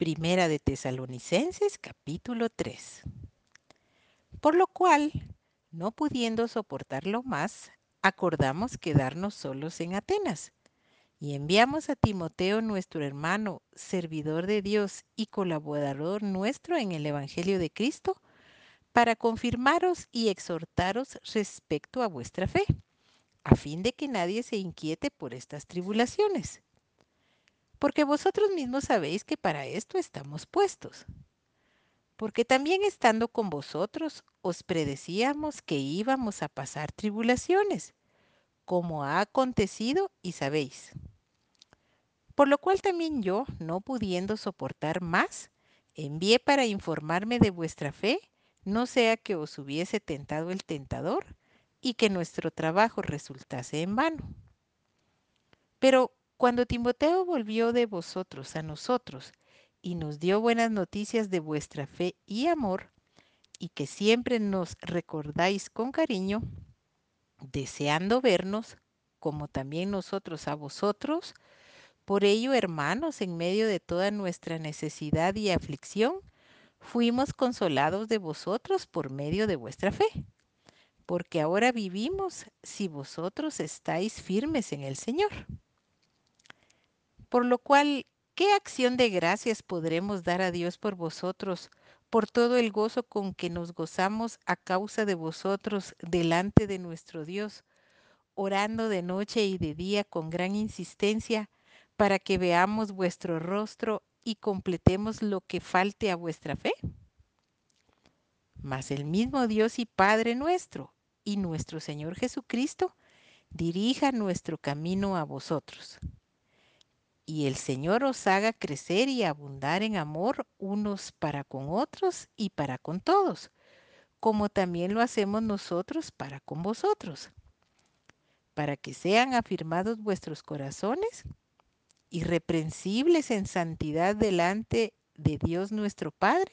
Primera de Tesalonicenses capítulo 3. Por lo cual, no pudiendo soportarlo más, acordamos quedarnos solos en Atenas. Y enviamos a Timoteo nuestro hermano, servidor de Dios y colaborador nuestro en el Evangelio de Cristo, para confirmaros y exhortaros respecto a vuestra fe, a fin de que nadie se inquiete por estas tribulaciones porque vosotros mismos sabéis que para esto estamos puestos. Porque también estando con vosotros os predecíamos que íbamos a pasar tribulaciones, como ha acontecido y sabéis. Por lo cual también yo, no pudiendo soportar más, envié para informarme de vuestra fe, no sea que os hubiese tentado el tentador y que nuestro trabajo resultase en vano. Pero cuando Timoteo volvió de vosotros a nosotros y nos dio buenas noticias de vuestra fe y amor, y que siempre nos recordáis con cariño, deseando vernos, como también nosotros a vosotros, por ello, hermanos, en medio de toda nuestra necesidad y aflicción, fuimos consolados de vosotros por medio de vuestra fe. Porque ahora vivimos si vosotros estáis firmes en el Señor. Por lo cual, ¿qué acción de gracias podremos dar a Dios por vosotros, por todo el gozo con que nos gozamos a causa de vosotros delante de nuestro Dios, orando de noche y de día con gran insistencia, para que veamos vuestro rostro y completemos lo que falte a vuestra fe? Mas el mismo Dios y Padre nuestro y nuestro Señor Jesucristo dirija nuestro camino a vosotros y el Señor os haga crecer y abundar en amor unos para con otros y para con todos, como también lo hacemos nosotros para con vosotros, para que sean afirmados vuestros corazones, irreprensibles en santidad delante de Dios nuestro Padre,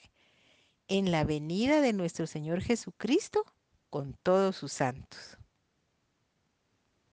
en la venida de nuestro Señor Jesucristo con todos sus santos.